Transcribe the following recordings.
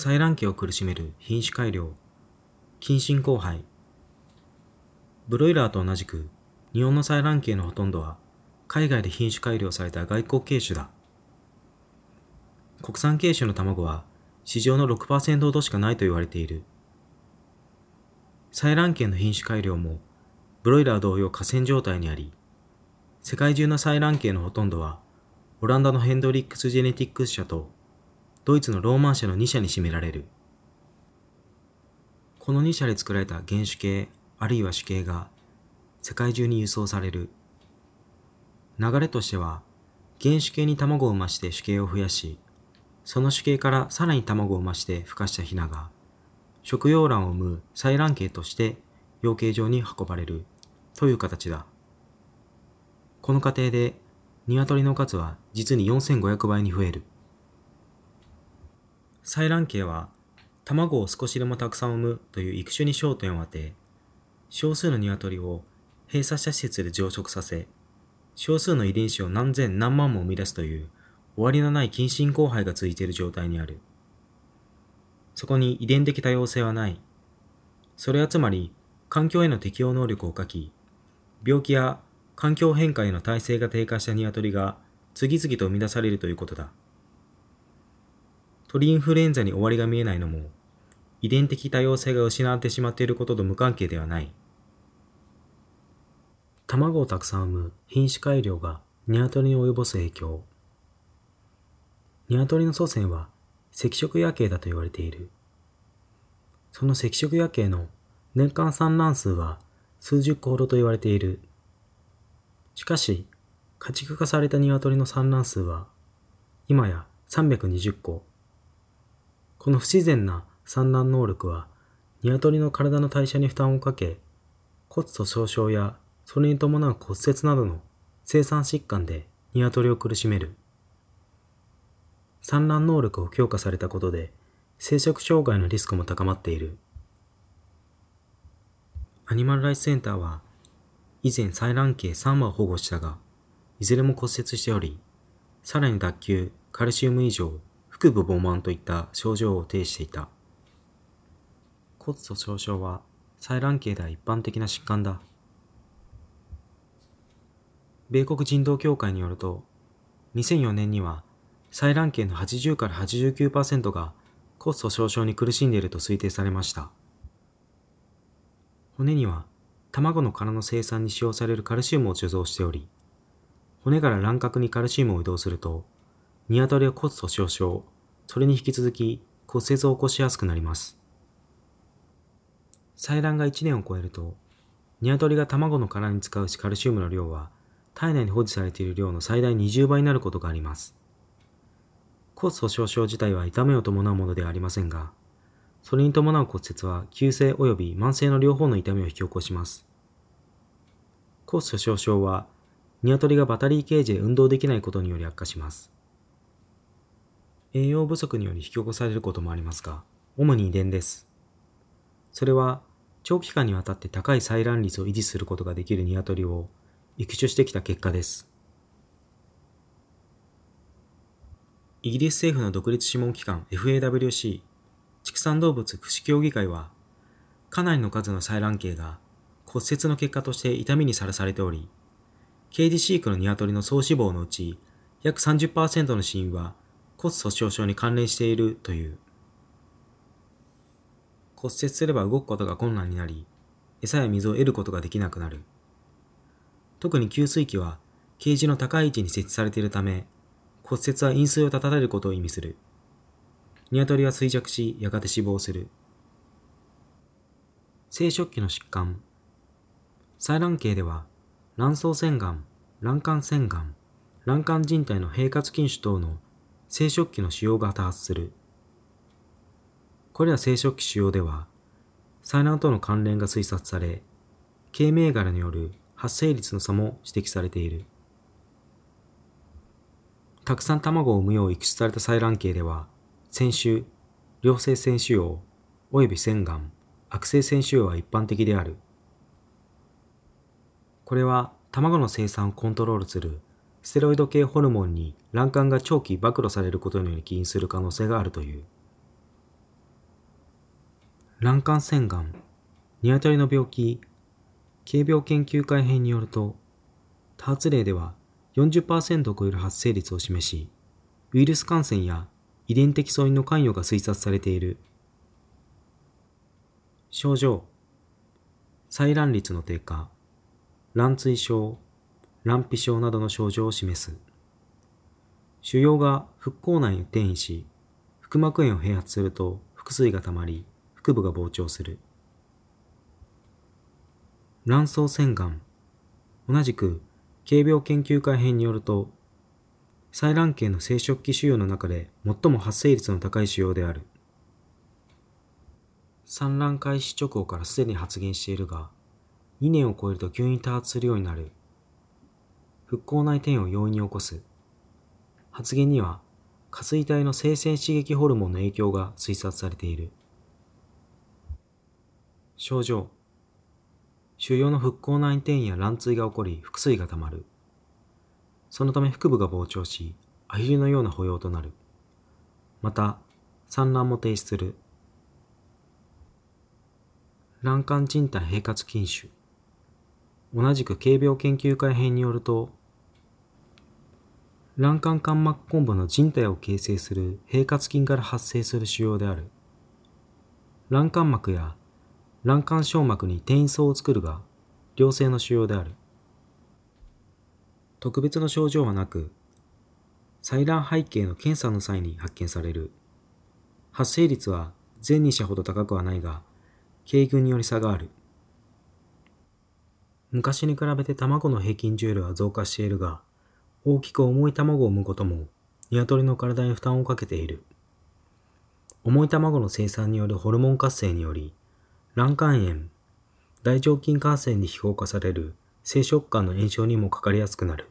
採卵系を苦しめる品種改良、近親交配。ブロイラーと同じく、日本の採卵系のほとんどは、海外で品種改良された外国系種だ。国産系種の卵は、市場の6%ほどしかないと言われている。採卵系の品種改良も、ブロイラー同様河川状態にあり、世界中の採卵系のほとんどは、オランダのヘンドリックス・ジェネティックス社とドイツのローマン社の2社に占められる。この2社で作られた原種系あるいは主系が世界中に輸送される。流れとしては、原種系に卵を産まして主系を増やし、その主系からさらに卵を産まして孵化したヒナが、食用卵を産む採卵系として養鶏場に運ばれるという形だ。この過程で鶏の数は実に4500倍に増える。採卵系は卵を少しでもたくさん産むという育種に焦点を当て、少数の鶏を閉鎖した施設で増殖させ、少数の遺伝子を何千何万も生み出すという終わりのない近親交配が続いている状態にある。そこに遺伝的多様性はない。それはつまり環境への適応能力を欠き、病気や環境変化への耐性が低下した鶏が次々と生み出されるということだ。鳥インフルエンザに終わりが見えないのも、遺伝的多様性が失われてしまっていることと無関係ではない。卵をたくさん産む品種改良が鶏に及ぼす影響。鶏の祖先は赤色夜景だと言われている。その赤色夜景の年間産卵数は数十個ほどと言われている。しかし、家畜化された鶏の産卵数は、今や320個。この不自然な産卵能力は、鶏の体の代謝に負担をかけ、骨粗鬆症やそれに伴う骨折などの生産疾患で鶏を苦しめる。産卵能力を強化されたことで、生殖障害のリスクも高まっている。アニマルライツセンターは、以前採卵系3羽を保護したが、いずれも骨折しており、さらに脱臼、カルシウム異常、腹部膨満といった症状を呈していた。骨粗鬆症は採卵系では一般的な疾患だ。米国人道協会によると、2004年には採卵系の80から89%が骨粗鬆症に苦しんでいると推定されました。骨には卵の殻の生産に使用されるカルシウムを貯蔵しており、骨から卵殻にカルシウムを移動すると、鶏は骨粗鬆症、それに引き続き骨折を起こしやすくなります。採卵が1年を超えると、鶏が卵の殻に使うカルシウムの量は、体内に保持されている量の最大20倍になることがあります。骨粗鬆症自体は痛みを伴うものではありませんが、それに伴う骨折は急性及び慢性の両方の痛みを引き起こします。骨粗鬆症は、鶏がバタリーケージで運動できないことにより悪化します。栄養不足により引き起こされることもありますが、主に遺伝です。それは、長期間にわたって高い採卵率を維持することができる鶏を育種してきた結果です。イギリス政府の独立諮問機関 FAWC 畜産動物福祉協議会は、かなりの数の採卵系が骨折の結果として痛みにさらされており、ケージ飼育の鶏の総死亡のうち約30%の死因は骨粗鬆症に関連しているという。骨折すれば動くことが困難になり、餌や水を得ることができなくなる。特に給水器はケージの高い位置に設置されているため、骨折は飲水を立たれることを意味する。鶏は衰弱し、やがて死亡する。生殖器の疾患。採卵系では、卵巣洗顔、卵管洗顔、卵管人体の平滑筋腫等の生殖器の腫瘍が多発する。これら生殖器腫瘍では、採卵との関連が推察され、経銘柄による発生率の差も指摘されている。たくさん卵を産むよう育種された採卵系では、腺腫、良性腺腫瘍、及び腺がん、悪性腺腫瘍は一般的である。これは卵の生産をコントロールするステロイド系ホルモンに卵管が長期暴露されることにより起因する可能性があるという。卵管腺がん、ニワトリの病気、軽病研究会編によると、多発例では40%を超える発生率を示し、ウイルス感染や遺伝的素因の関与が推察されている。症状、採卵率の低下、卵椎症、卵皮症などの症状を示す。腫瘍が腹腔内に転移し、腹膜炎を併発すると腹水が溜まり、腹部が膨張する。卵巣腺がん。同じく、軽病研究会編によると、採卵系の生殖器腫瘍の中で最も発生率の高い腫瘍である。産卵開始直後からすでに発現しているが、2年を超えると急に多発するようになる。腹腔内転を容易に起こす。発現には、下垂体の生鮮刺激ホルモンの影響が推察されている。症状腫瘍の腹腔内転移や卵椎が起こり腹水が溜まる。そのため腹部が膨張し、アヒルのような保養となる。また、産卵も停止する。卵管人体平滑筋腫。同じく軽病研究会編によると、卵管間膜根部の人体を形成する平滑筋から発生する腫瘍である。卵管膜や卵管小膜に転移層を作るが、良性の腫瘍である。特別の症状はなく、採卵背景の検査の際に発見される。発生率は全2社ほど高くはないが、軽群により差がある。昔に比べて卵の平均重量は増加しているが、大きく重い卵を産むことも、鶏の体に負担をかけている。重い卵の生産によるホルモン活性により、卵管炎、大腸菌感染に非効化される生殖管の炎症にもかかりやすくなる。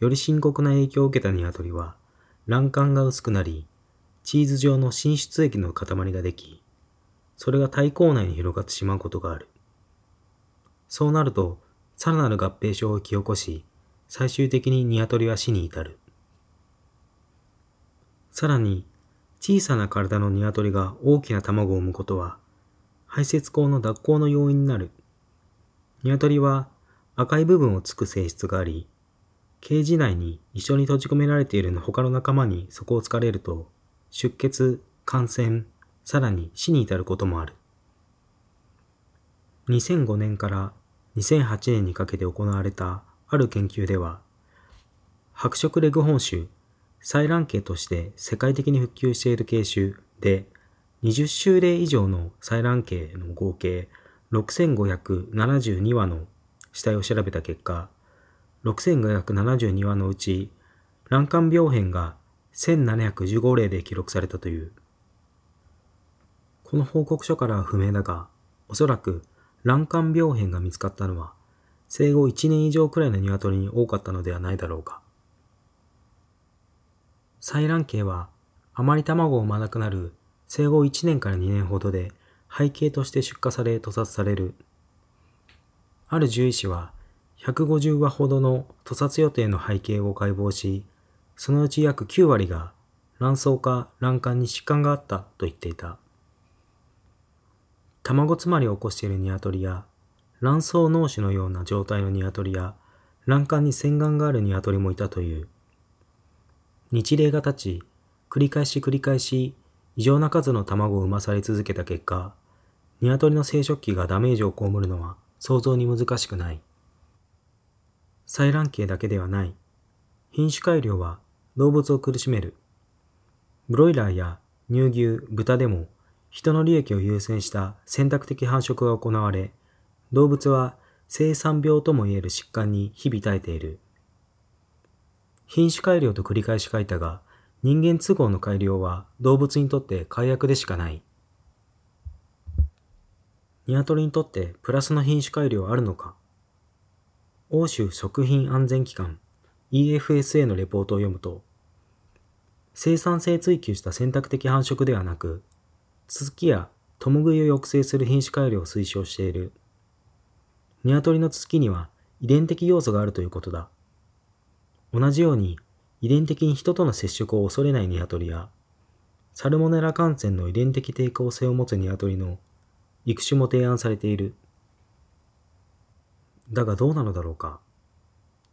より深刻な影響を受けた鶏は、卵管が薄くなり、チーズ状の浸出液の塊ができ、それが体口内に広がってしまうことがある。そうなると、さらなる合併症を引き起こし、最終的に鶏は死に至る。さらに、小さな体の鶏が大きな卵を産むことは、排泄口の脱行の要因になる。鶏は赤い部分をつく性質があり、ケージ内に一緒に閉じ込められているの他の仲間にそこを突かれると、出血、感染、さらに死に至ることもある。2005年から2008年にかけて行われたある研究では、白色レグ本種、採卵系として世界的に復旧している系種で、20種類以上の採卵系の合計6572羽の死体を調べた結果、6572羽のうち卵管病変が1715例で記録されたという。この報告書からは不明だが、おそらく卵管病変が見つかったのは生後1年以上くらいの鶏に多かったのではないだろうか。採卵系はあまり卵を産まなくなる生後1年から2年ほどで背景として出荷され屠殺される。ある獣医師は150羽ほどの屠殺予定の背景を解剖し、そのうち約9割が卵巣か卵管に疾患があったと言っていた。卵詰まりを起こしている鶏や卵巣脳腫のような状態の鶏や卵管に洗顔がある鶏もいたという。日例が立ち、繰り返し繰り返し異常な数の卵を産まされ続けた結果、鶏の生殖器がダメージを被るのは想像に難しくない。採卵系だけではない。品種改良は動物を苦しめる。ブロイラーや乳牛、豚でも人の利益を優先した選択的繁殖が行われ、動物は生産病ともいえる疾患に日々耐えている。品種改良と繰り返し書いたが、人間都合の改良は動物にとって改悪でしかない。鶏にとってプラスの品種改良はあるのか欧州食品安全機関 EFSA のレポートを読むと、生産性追求した選択的繁殖ではなく、ツきや共食いを抑制する品種改良を推奨している。鶏のツきには遺伝的要素があるということだ。同じように遺伝的に人との接触を恐れない鶏や、サルモネラ感染の遺伝的抵抗性を持つ鶏の育種も提案されている。だがどうなのだろうか。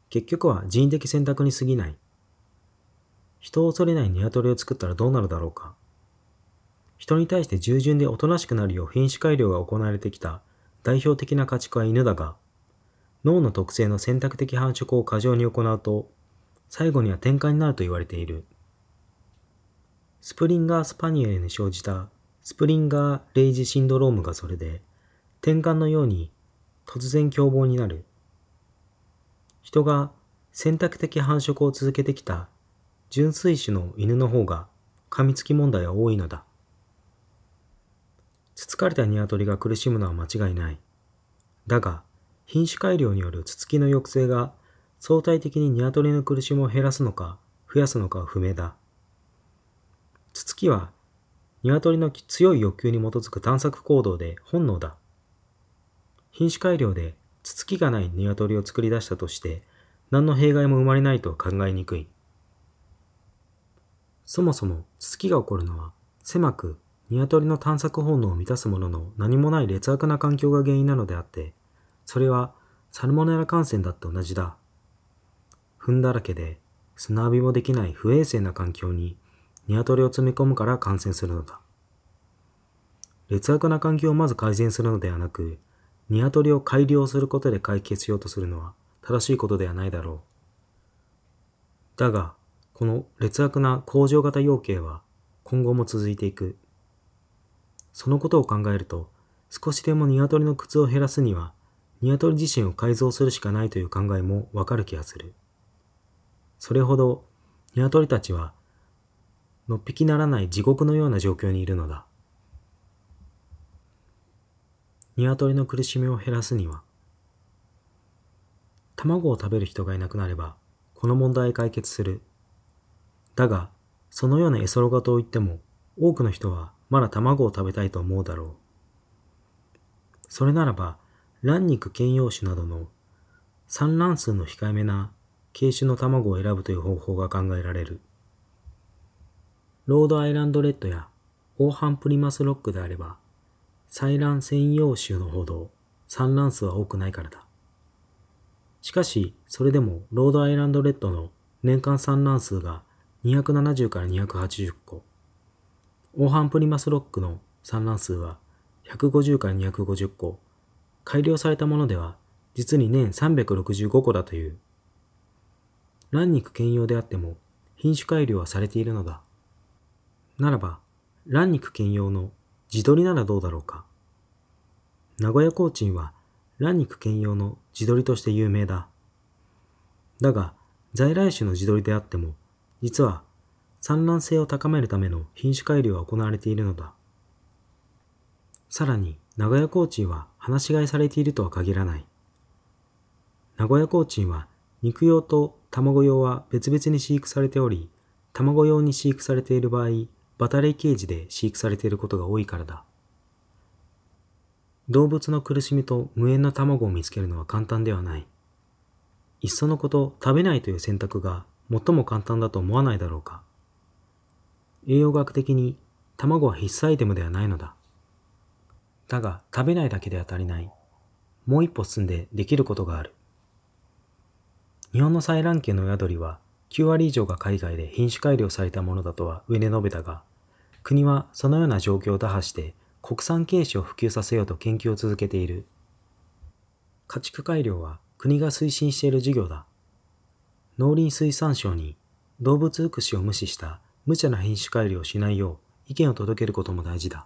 結局は人為的選択に過ぎない。人を恐れない鶏を作ったらどうなるだろうか。人に対して従順でおとなしくなるよう品種改良が行われてきた代表的な家畜は犬だが、脳の特性の選択的繁殖を過剰に行うと、最後にはてんかんになると言われている。スプリンガースパニエルに生じたスプリンガー・レイジシンドロームがそれで、転換のように突然凶暴になる。人が選択的繁殖を続けてきた純粋種の犬の方が噛みつき問題は多いのだ。つつかれた鶏が苦しむのは間違いない。だが、品種改良によるつつきの抑制が相対的に鶏の苦しみを減らすのか増やすのかは不明だ。つつきは鶏の強い欲求に基づく探索行動で本能だ。品種改良でつつきがない鶏を作り出したとして何の弊害も生まれないとは考えにくい。そもそもつつきが起こるのは狭く鶏の探索本能を満たすものの何もない劣悪な環境が原因なのであって、それはサルモネラ感染だって同じだ。糞だらけで砂浴びもできない不衛生な環境に鶏を積み込むから感染するのだ。劣悪な環境をまず改善するのではなく、鶏を改良することで解決しようとするのは正しいことではないだろう。だが、この劣悪な工場型養鶏は今後も続いていく。そのことを考えると、少しでも鶏の靴を減らすには、鶏自身を改造するしかないという考えもわかる気がする。それほど、鶏たちはのっぴきならない地獄のような状況にいるのだ。鶏の苦しみを減らすには、卵を食べる人がいなくなれば、この問題解決する。だが、そのようなエソロガと言っても、多くの人はまだ卵を食べたいと思うだろう。それならば、卵肉兼用種などの産卵数の控えめな鶏種の卵を選ぶという方法が考えられる。ロードアイランドレッドやオーハンプリマスロックであれば、採卵専用種のほど産卵数は多くないからだ。しかし、それでもロードアイランドレッドの年間産卵数が270から280個、オーハンプリマスロックの産卵数は150から250個、改良されたものでは実に年365個だという。卵肉兼用であっても品種改良はされているのだ。ならば、卵肉兼用の地鶏ならどうだろうか。名古屋コーチンは卵肉兼用の地鶏として有名だ。だが、在来種の地鶏であっても、実は産卵性を高めるための品種改良が行われているのだ。さらに、名古屋コーチンは放し飼いされているとは限らない。名古屋コーチンは肉用と卵用は別々に飼育されており、卵用に飼育されている場合、バタレイケージで飼育されていることが多いからだ。動物の苦しみと無縁の卵を見つけるのは簡単ではない。いっそのこと食べないという選択が最も簡単だと思わないだろうか。栄養学的に卵は必須アイテムではないのだ。だが食べないだけでは足りない。もう一歩進んでできることがある。日本の採卵系の親鳥は9割以上が海外で品種改良されたものだとは上で述べたが、国はそのような状況を打破して国産軽種を普及させようと研究を続けている。家畜改良は国が推進している事業だ。農林水産省に動物福祉を無視した無茶な品種改良をしないよう意見を届けることも大事だ。